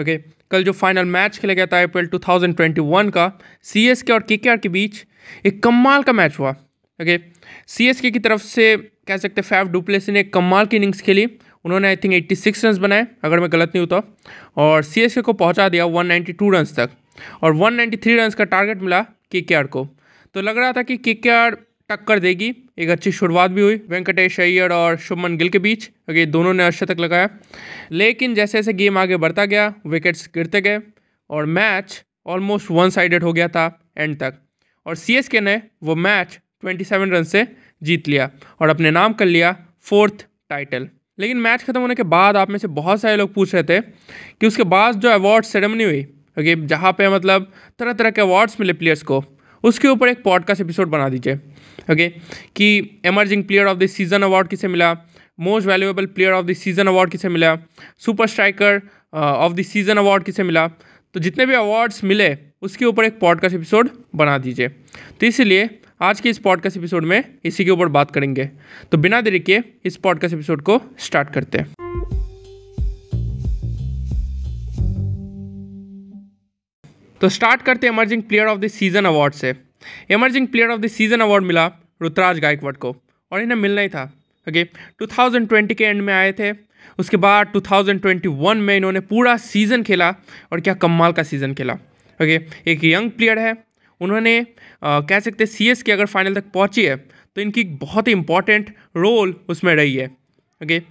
Okay कल जो final match खेला गया था आई 2021 का सीएसके और केकेआर के बीच एक कमाल का मैच हुआ। ओके सीएसके की तरफ़ से कह सकते फैफ डुप्लेसी ने कमाल की इनिंग्स खेली। उन्होंने आई थिंक 86 रन बनाए, अगर मैं गलत नहीं होता और सी एस के को पहुँचा दिया 192 रन तक। और 193 रन का टारगेट मिला के को। तो लग रहा था कि के टक्कर देगी। एक अच्छी शुरुआत भी हुई, वेंकटेश अय्यर और शुभमन गिल के बीच। अगे दोनों ने अर्शतक लगाया। लेकिन जैसे जैसे गेम आगे बढ़ता गया, विकेट्स गिरते गए और मैच ऑलमोस्ट वन साइडेड हो गया था एंड तक। और सी ने वो मैच 27 रन से जीत लिया और अपने नाम कर लिया फोर्थ टाइटल लेकिन मैच खत्म होने के बाद आप में से बहुत सारे लोग पूछ रहे थे कि उसके बाद जो अवार्ड सेरेमनी हुई ओके जहाँ पे मतलब तरह तरह के अवार्ड्स मिले प्लेयर्स को। उसके ऊपर एक पॉडकास्ट एपिसोड बना दीजिए। ओके कि emerging player of the season award किसे मिला? Most valuable player of the season award किसे मिला? Super striker of the season award किसे मिला? तो जितने भी अवार्ड्स मिले, उसके ऊपर एक पॉडकास्ट एपिसोड बना दीजिए। तो इसलिए आज के इस पॉडकास्ट एपिसोड में इसी के ऊपर बात करेंगे। तो बिना देरी के इस पॉडकास्ट एपिसोड को स्टार्ट करते हैं। तो स्टार्ट करते हैं emerging player of the season award से। Emerging player of the season award मिला रुतराज गायकवाड़ को और इन्हें मिलना ही था। ओके okay, 2020 के एंड में आए थे उसके बाद 2021 में इन्होंने पूरा सीज़न खेला और क्या कमाल का सीज़न खेला। ओके okay, एक यंग प्लेयर है उन्होंने आ, कह सकते सी एस के अगर फाइनल तक पहुँची है तो इनकी बहुत ही इंपॉर्टेंट रोल उसमें रही है। ओके okay,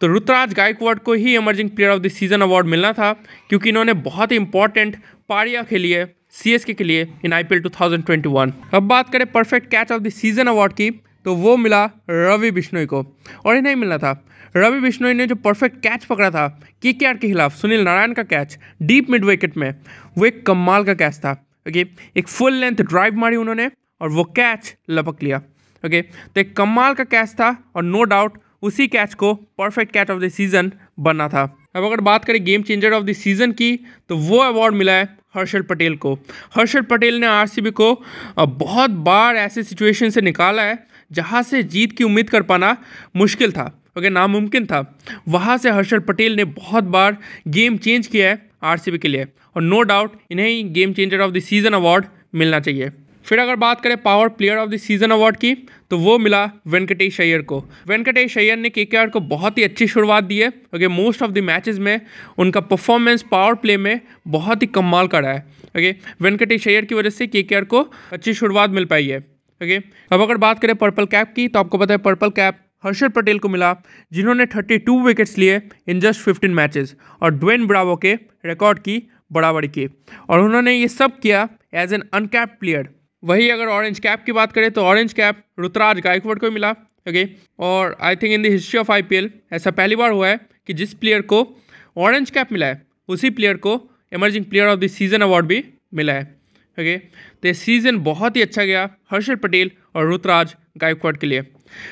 तो रुतराज गायकवाड़ को ही emerging player of the season award मिलना था क्योंकि इन्होंने बहुत ही इंपॉर्टेंट पारियाँ खेली है सी के लिए इन आई पी अब बात करें perfect catch of the season award की तो वो मिला रवि बिश्नोई को। और इन्हें मिलना था। रवि बिश्नोई ने जो परफेक्ट कैच पकड़ा था के के के खिलाफ, सुनील नारायण का कैच डीप मिड विकेट में, वो एक कमाल का कैच था। ओके एक फुल लेंथ ड्राइव मारी उन्होंने, और वो कैच लपक लिया। ओके तो एक कमाल का कैच था, और नो डाउट उसी कैच को perfect catch of the season बनना था। अब अगर बात करें game changer of the season की तो वो अवार्ड मिला है हर्षल पटेल को। हर्षल पटेल ने आरसीबी को बहुत बार ऐसे सिचुएशन से निकाला है, जहाँ से जीत की उम्मीद कर पाना मुश्किल था ओके नामुमकिन था। वहाँ से हर्षल पटेल ने बहुत बार गेम चेंज किया है आरसीबी के लिए, और नो डाउट इन्हें game changer of the season award मिलना चाहिए। फिर अगर बात करें power player of the season award की तो वो मिला वेंकटेश अय्यर को। वेंकटेश अय्यर ने के को बहुत ही अच्छी शुरुआत दी है। Okay most of the matches में उनका परफॉर्मेंस पावर प्ले में बहुत ही कमाल का रहा है। ओके वेंकटेश अय्यर की वजह से के को अच्छी शुरुआत मिल पाई है। ओके अब अगर बात करें पर्पल कैप की तो आपको पता है पर्पल कैप हर्षल पटेल को मिला, जिन्होंने 32 विकेट्स लिए इन जस्ट 15 मैचेस और ड्वेन ब्रावो के रिकॉर्ड की बराबरी की। और उन्होंने ये सब किया एज एन अनकैप प्लेयर वही अगर ऑरेंज कैप की बात करें तो ऑरेंज कैप रुतराज गायकवाड़ को मिला ओके और I think in the history of IPL ऐसा पहली बार हुआ है कि जिस प्लेयर को ऑरेंज कैप मिला है, उसी प्लेयर को emerging player of the season award भी मिला है ओके तो ये सीज़न बहुत ही अच्छा गया हर्षल पटेल और रुतराज गायकवाड़ के लिए।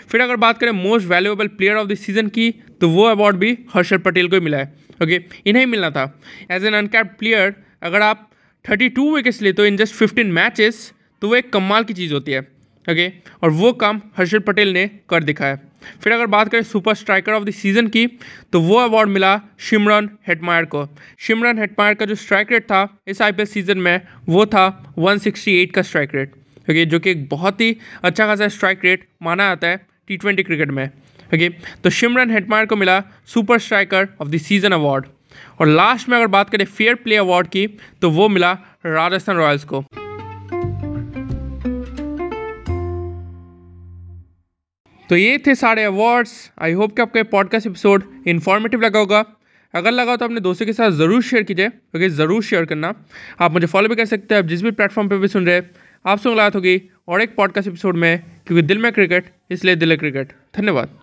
फिर अगर बात करें most valuable player of the season की तो वो अवार्ड भी हर्षल पटेल को ही मिला है ओके इन्हें ही मिलना था। एज एन अनकैप प्लेयर अगर आप थर्टी टू विकेट्स लेते हो इन जस्ट फिफ्टीन मैचेस तो वो एक कमाल की चीज़ होती है ओके और वो काम हर्षद पटेल ने कर दिखाया फिर अगर बात करें super striker of the season की तो वो अवार्ड मिला शिमरन हेटमायर को। शिमरन हेटमायर का जो स्ट्राइक रेट था इस आईपीएल सीज़न में, वो था 168 का स्ट्राइक रेट ओके जो कि एक बहुत ही अच्छा खासा स्ट्राइक रेट माना जाता है टी ट्वेंटी क्रिकेट में ओके तो शिमरन हेटमायर को मिला super striker of the season award और लास्ट में अगर बात करें फेयर प्ले अवार्ड की तो वो मिला राजस्थान रॉयल्स को। तो ये थे सारे अवार्ड्स आई होप कि आपका पॉडकास्ट एपिसोड इन्फॉर्मेटिव लगा होगा. अगर लगा हो तो अपने दोस्तों के साथ ज़रूर शेयर कीजिए, क्योंकि ज़रूर शेयर करना. आप मुझे फॉलो भी कर सकते हैं, आप जिस भी प्लेटफॉर्म पर भी सुन रहे हैं, आपसे मुलाकात होगी और एक पॉडकास्ट एपिसोड में, क्योंकि दिल में क्रिकेट इसलिए दिल है क्रिकेट धन्यवाद.